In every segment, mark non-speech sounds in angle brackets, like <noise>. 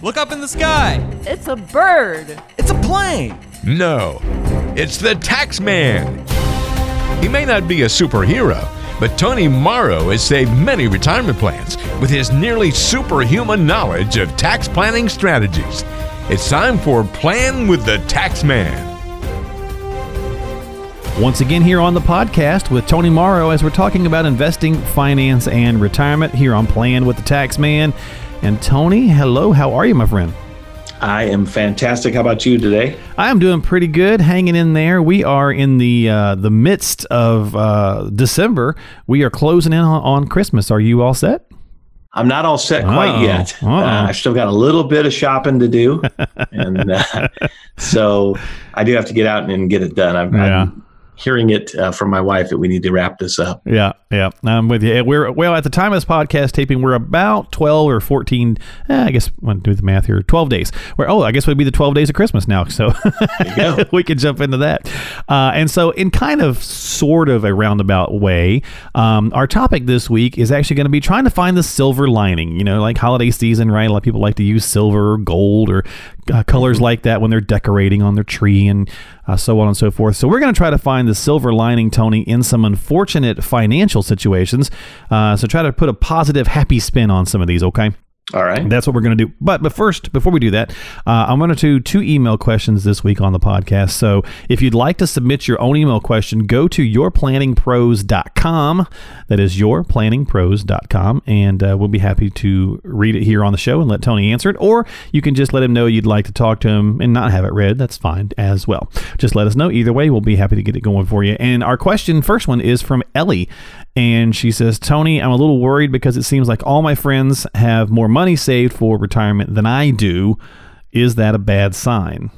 Look up in the sky. It's a bird. It's a plane. No, it's the tax man. He may not be a superhero, but Tony Morrow has saved many retirement plans with his nearly superhuman knowledge of tax planning strategies. It's time for Plan with the Tax Man. Once again, here on the podcast with Tony Morrow as we're talking about investing, finance, and retirement here on Plan with the Tax Man. And Tony, hello, how are you, my friend? I am fantastic. How about you today? I am doing pretty good, hanging in there. We are in the uh, the midst of uh, December. We are closing in on, on Christmas. Are you all set? I'm not all set quite Uh-oh. yet. Uh, Uh-oh. I've still got a little bit of shopping to do, <laughs> and uh, so I do have to get out and get it done. I'm, Yeah. I'm hearing it uh, from my wife that we need to wrap this up. Yeah, yeah, I'm with you. We're well at the time of this podcast taping. We're about twelve or fourteen. Eh, I guess want to do the math here. Twelve days. Where oh, I guess would be the twelve days of Christmas now. So <laughs> we can jump into that. Uh, and so, in kind of sort of a roundabout way, um, our topic this week is actually going to be trying to find the silver lining. You know, like holiday season, right? A lot of people like to use silver or gold or uh, colors like that when they're decorating on their tree and uh, so on and so forth. So we're going to try to find the silver lining, Tony, in some unfortunate financial situations. Uh, so try to put a positive, happy spin on some of these. Okay. All right. That's what we're going to do. But but first, before we do that, uh, I'm going to do two email questions this week on the podcast. So if you'd like to submit your own email question, go to yourplanningpros.com. That is yourplanningpros.com, and uh, we'll be happy to read it here on the show and let Tony answer it. Or you can just let him know you'd like to talk to him and not have it read. That's fine as well. Just let us know. Either way, we'll be happy to get it going for you. And our question, first one, is from Ellie. And she says, Tony, I'm a little worried because it seems like all my friends have more money saved for retirement than I do. Is that a bad sign?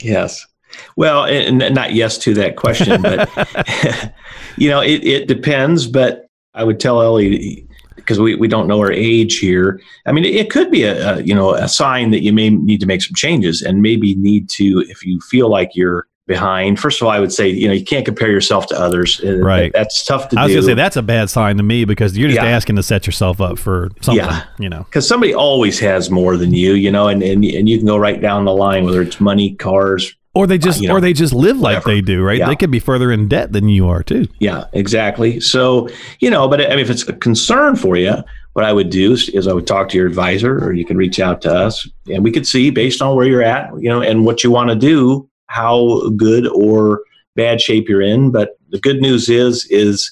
Yes. Well, and not yes to that question, but <laughs> <laughs> you know, it, it depends. But I would tell Ellie because we, we don't know her age here. I mean, it, it could be a, a you know a sign that you may need to make some changes and maybe need to if you feel like you're behind. First of all, I would say you know you can't compare yourself to others. Uh, Right. That's tough to do I was going to say that's a bad sign to me because you're just Yeah. asking to set yourself up for something, Yeah. you know. because somebody always has more than you, you know, and, and and you can go right down the line, whether it's money, cars, Or they just you know, or they just live like whatever. they do, right? Yeah. They could be further in debt than you are too. Yeah, exactly. So, you know, but I mean, if it's a concern for you, what I would do is, is I would talk to your advisor or you can reach out to us and we could see based on where you're at, you know, and what you want to do, how good or bad shape you're in. But the good news is, is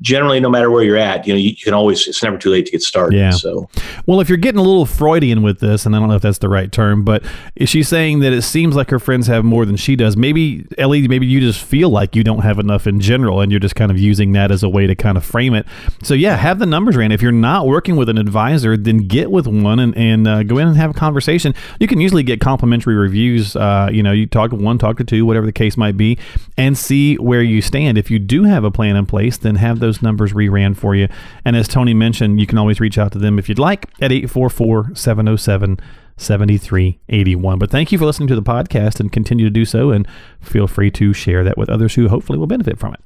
generally no matter where you're at, you know, you, you can always, it's never too late to get started. Yeah. So, Well, if you're getting a little Freudian with this, and I don't know if that's the right term, but is she saying that it seems like her friends have more than she does? Maybe Ellie, maybe you just feel like you don't have enough in general, and you're just kind of using that as a way to kind of frame it. So yeah, have the numbers ran. If you're not working with an advisor, then get with one and, and uh, go in and have a conversation. You can usually get complimentary reviews. Uh, you know, you talk to one, talk to two, whatever the case might be, and see where you stand. If you do have a plan in place, then have those numbers reran for you. And as Tony mentioned, you can always reach out to them if you'd like at 844 707 7381. But thank you for listening to the podcast and continue to do so. And feel free to share that with others who hopefully will benefit from it.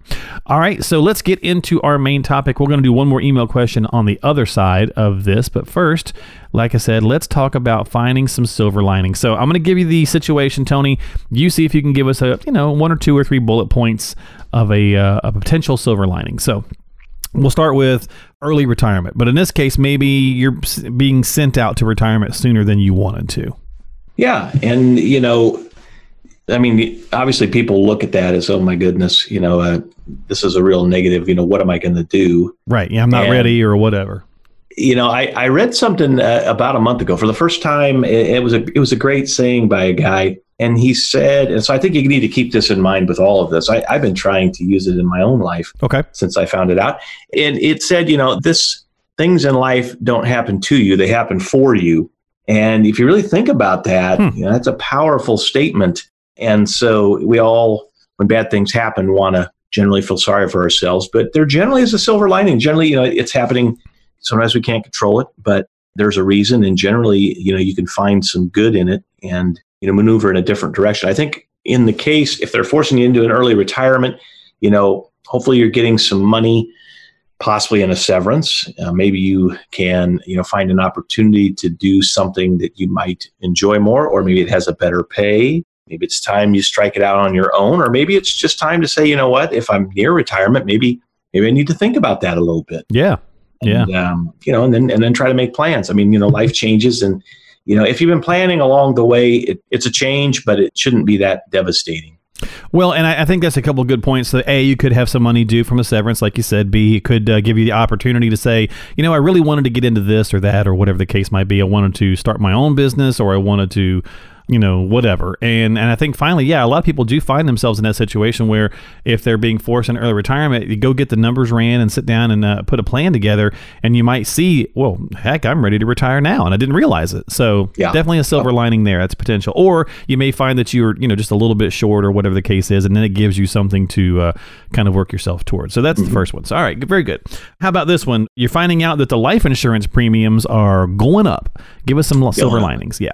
All right, so let's get into our main topic. We're going to do one more email question on the other side of this. But first, like I said, let's talk about finding some silver lining. So I'm going to give you the situation, Tony. You see if you can give us a, you know, one or two or three bullet points of a, uh, a potential silver lining. So We'll start with early retirement, but in this case, maybe you're being sent out to retirement sooner than you wanted to. yeah. And, you know, I mean, obviously people look at that as, oh my goodness, you know, uh, this is a real negative, you know, what am I going to do? Right. Yeah, I'm not And- ready or whatever. you know, I, I read something uh, about a month ago for the first time. It, it was a it was a great saying by a guy, and he said, and so I think you need to keep this in mind with all of this. I, I've been trying to use it in my own life Okay. since I found it out, and it said, you know, this things in life don't happen to you; they happen for you. And if you really think about that, Hmm. you know, that's a powerful statement. And so we all, when bad things happen, want to generally feel sorry for ourselves, but there generally is a silver lining. Generally, you know, it's happening sometimes we can't control it, but there's a reason. And generally, you know, you can find some good in it and, you know, maneuver in a different direction. I think in the case, if they're forcing you into an early retirement, you know, hopefully you're getting some money possibly in a severance. Uh, maybe you can, you know, find an opportunity to do something that you might enjoy more, or maybe it has a better pay. Maybe it's time you strike it out on your own, or maybe it's just time to say, you know what, if I'm near retirement, maybe maybe I need to think about that a little bit. Yeah, yeah. Um, you know, and then and then try to make plans. I mean, you know, life changes, and you know, if you've been planning along the way, it, it's a change, but it shouldn't be that devastating. Well, and I, I, think that's a couple of good points. So, A, you could have some money due from a severance, like you said. B, it could uh, give you the opportunity to say, you know, I really wanted to get into this or that or whatever the case might be. I wanted to start my own business or I wanted to you know, whatever. And and I think finally, yeah, a lot of people do find themselves in that situation where if they're being forced into early retirement, you go get the numbers ran and sit down and uh, put a plan together, and you might see, well, heck, I'm ready to retire now, and I didn't realize it. So yeah. definitely a silver lining there. That's potential. Or you may find that you're, you know, just a little bit short or whatever the case is, and then it gives you something to uh, kind of work yourself towards. So that's mm-hmm. the first one. So all right, very good. How about this one? You're finding out that the life insurance premiums are going up. Give us some silver linings. Yeah.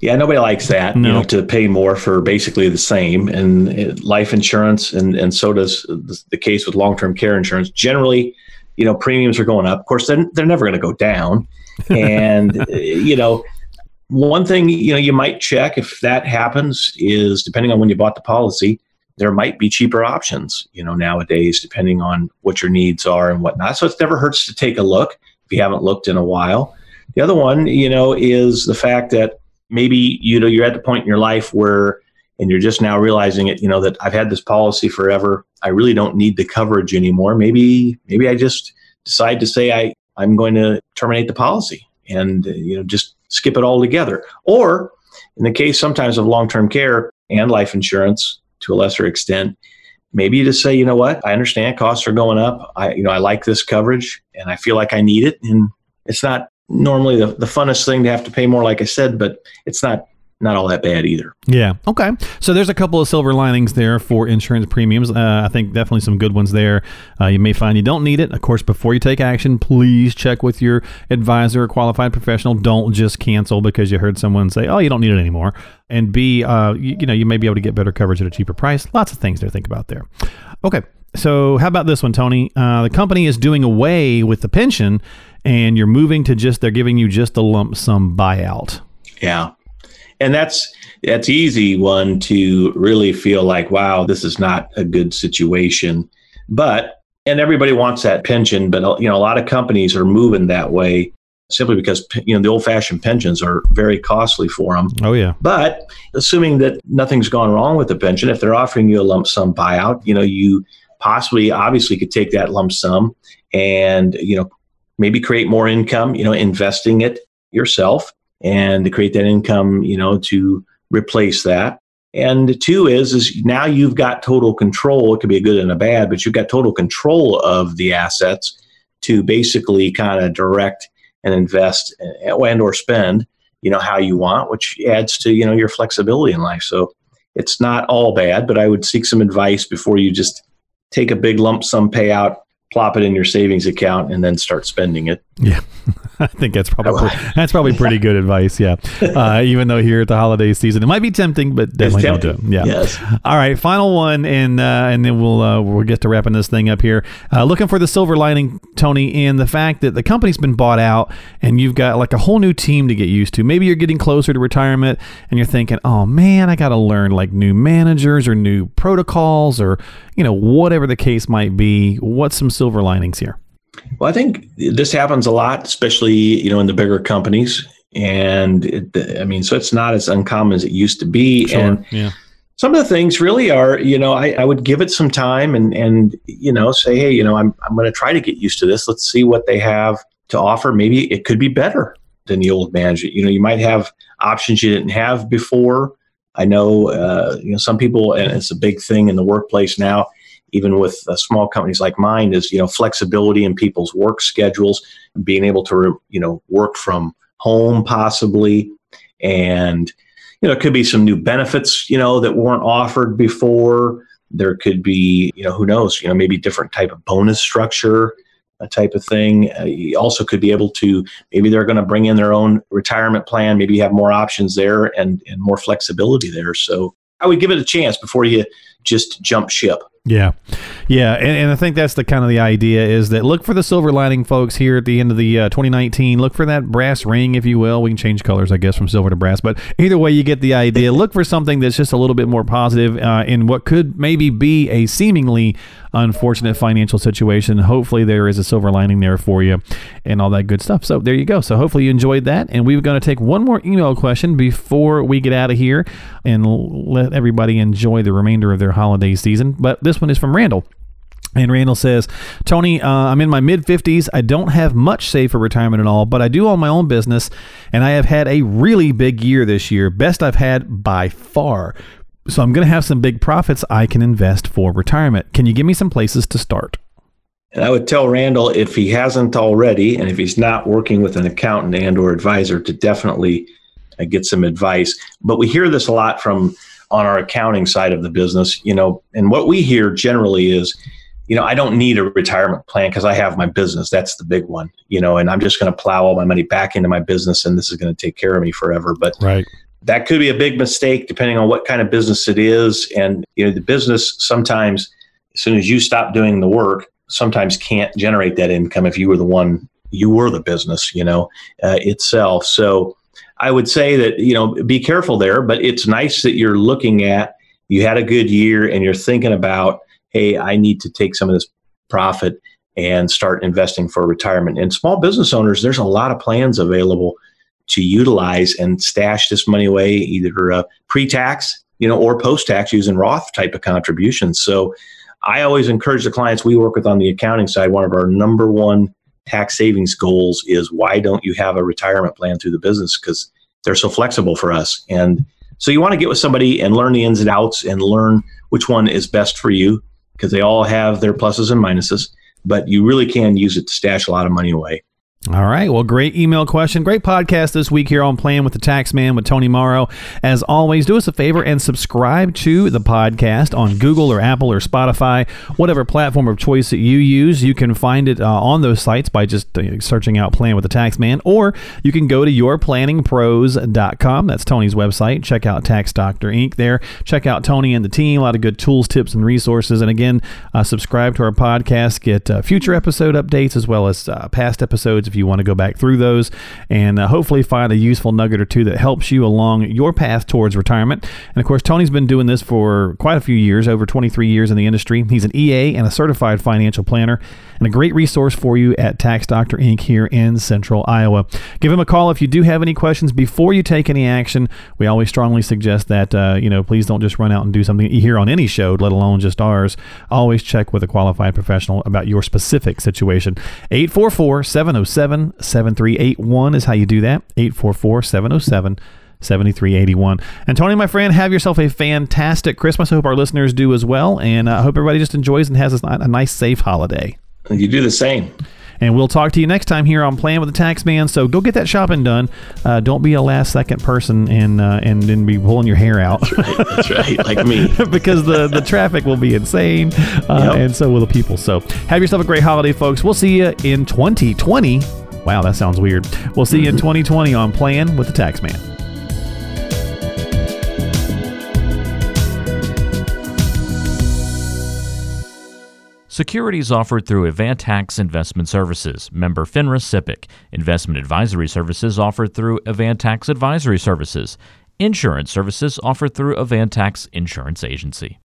Yeah, nobody likes that. No. You know, to pay more for basically the same, and it, life insurance, and and so does the, the case with long term care insurance. Generally, you know, premiums are going up. Of course, they're they're never going to go down. <laughs> And you know, one thing you know you might check if that happens is depending on when you bought the policy, there might be cheaper options. You know, nowadays, depending on what your needs are and whatnot. So it never hurts to take a look if you haven't looked in a while. The other one, you know, is the fact that maybe you know you're at the point in your life where and you're just now realizing it you know that i've had this policy forever. I really don't need the coverage anymore. Maybe maybe i just decide to say i i'm going to terminate the policy and uh, you know just skip it all together or in the case sometimes of long-term care and life insurance to a lesser extent maybe you just say you know what? I understand costs are going up. I you know i like this coverage and i feel like i need it. And it's not normally the, the funnest thing to have to pay more, like I said, but it's not not all that bad either. Yeah. Okay. So there's a couple of silver linings there for insurance premiums. Uh, I think definitely some good ones there. Uh, you may find you don't need it. Of course, before you take action, please check with your advisor or qualified professional. Don't just cancel because you heard someone say, "Oh, you don't need it anymore." And B, uh, you, you know, you may be able to get better coverage at a cheaper price. Lots of things to think about there. Okay. So how about this one, Tony? Uh, the company is doing away with the pension and you're moving to just they're giving you just a lump sum buyout. Yeah. And that's that's easy one to really feel like wow, this is not a good situation. But and everybody wants that pension, but you know a lot of companies are moving that way simply because you know the old-fashioned pensions are very costly for them. Oh yeah. But assuming that nothing's gone wrong with the pension, if they're offering you a lump sum buyout, you know you possibly obviously could take that lump sum and you know maybe create more income, you know, investing it yourself and to create that income, you know, to replace that. And two is is now you've got total control. It could be a good and a bad, but you've got total control of the assets to basically kind of direct and invest and or spend, you know, how you want, which adds to, you know, your flexibility in life. So it's not all bad, but I would seek some advice before you just take a big lump sum payout plop it in your savings account and then start spending it. Yeah. <laughs> I think that's probably that's probably pretty good advice. Yeah, <laughs> uh, even though here at the holiday season it might be tempting, but definitely don't do it. Yeah. Yes. All right, final one, and uh, and then we'll uh, we'll get to wrapping this thing up here. Uh, looking for the silver lining, Tony, in the fact that the company's been bought out, and you've got like a whole new team to get used to. Maybe you're getting closer to retirement, and you're thinking, oh man, I got to learn like new managers or new protocols or you know whatever the case might be. What's some silver linings here? Well, I think this happens a lot, especially you know in the bigger companies, and it, I mean, so it's not as uncommon as it used to be. Sure. And yeah. some of the things really are, you know, I, I would give it some time and and you know say, hey, you know, I'm I'm going to try to get used to this. Let's see what they have to offer. Maybe it could be better than the old management. You know, you might have options you didn't have before. I know, uh, you know, some people, and it's a big thing in the workplace now even with uh, small companies like mine is you know flexibility in people's work schedules being able to you know work from home possibly. And you know it could be some new benefits you know that weren't offered before. There could be you know who knows you know maybe different type of bonus structure a type of thing. Uh, you also could be able to maybe they're going to bring in their own retirement plan maybe you have more options there and and more flexibility there. So i would give it a chance before you just jump ship Yeah, yeah, and, and I think that's the kind of the idea is that look for the silver lining, folks. Here at the end of the uh, 2019, look for that brass ring, if you will. We can change colors, I guess, from silver to brass, but either way, you get the idea. look for something that's just a little bit more positive uh, in what could maybe be a seemingly unfortunate financial situation. Hopefully, there is a silver lining there for you, and all that good stuff. So there you go. So hopefully you enjoyed that, and we're going to take one more email question before we get out of here and let everybody enjoy the remainder of their holiday season. But this one is from Randall. And Randall says, Tony, uh, I'm in my mid 50s. I don't have much saved for retirement at all, but I do own my own business, and I have had a really big year this year, best I've had by far. So I'm going to have some big profits I can invest for retirement. Can you give me some places to start? And I would tell Randall if he hasn't already, and if he's not working with an accountant and or advisor, to definitely uh, get some advice. But we hear this a lot from on our accounting side of the business, you know, and what we hear generally is, you know, I don't need a retirement plan because I have my business. That's the big one, you know, and I'm just going to plow all my money back into my business and this is going to take care of me forever. But right. that could be a big mistake depending on what kind of business it is. And, you know, the business sometimes, as soon as you stop doing the work, sometimes can't generate that income if you were the one, you were the business, you know, uh, itself. So, I would say that, you know, be careful there, but it's nice that you're looking at, you had a good year and you're thinking about, hey, I need to take some of this profit and start investing for retirement. And small business owners, there's a lot of plans available to utilize and stash this money away, either uh, pre-tax, you know, or post-tax using Roth type of contributions. So I always encourage the clients we work with on the accounting side, one of our number one tax savings goals is why don't you have a retirement plan through the business? Because they're so flexible for us. And so you want to get with somebody and learn the ins and outs and learn which one is best for you because they all have their pluses and minuses, but you really can use it to stash a lot of money away. All right. Well, great email question. Great podcast this week here on Plan with the Tax Man with Tony Morrow. As always, do us a favor and subscribe to the podcast on Google or Apple or Spotify, whatever platform of choice that you use. You can find it uh, on those sites by just uh, searching out Plan with the Tax Man, or you can go to yourplanningpros.com. That's Tony's website. Check out Tax Doctor Inc. there. Check out Tony and the team. A lot of good tools, tips, and resources. And again, uh, subscribe to our podcast. Get uh, future episode updates as well as uh, past episodes you want to go back through those and uh, hopefully find a useful nugget or two that helps you along your path towards retirement. And of course, Tony's been doing this for quite a few years, over 23 years in the industry. He's an EA and a certified financial planner and a great resource for you at Tax Doctor Inc. here in Central Iowa. Give him a call if you do have any questions before you take any action. We always strongly suggest that, uh, you know, please don't just run out and do something hear on any show, let alone just ours. Always check with a qualified professional about your specific situation. 844 707 7381 is how you do that. 844 707 7381. And Tony, my friend, have yourself a fantastic Christmas. I hope our listeners do as well. And uh, I hope everybody just enjoys and has a nice, safe holiday. You do the same. And we'll talk to you next time here on Plan with the Tax Man. So go get that shopping done. Uh, don't be a last second person and uh, and then be pulling your hair out. That's right, that's right like me. <laughs> because the, the traffic will be insane, uh, yep. and so will the people. So have yourself a great holiday, folks. We'll see you in 2020. Wow, that sounds weird. We'll see you in <laughs> 2020 on Plan with the Tax Securities offered through Avantax Investment Services, member FINRA SIPC. Investment advisory services offered through Avantax Advisory Services. Insurance services offered through Avantax Insurance Agency.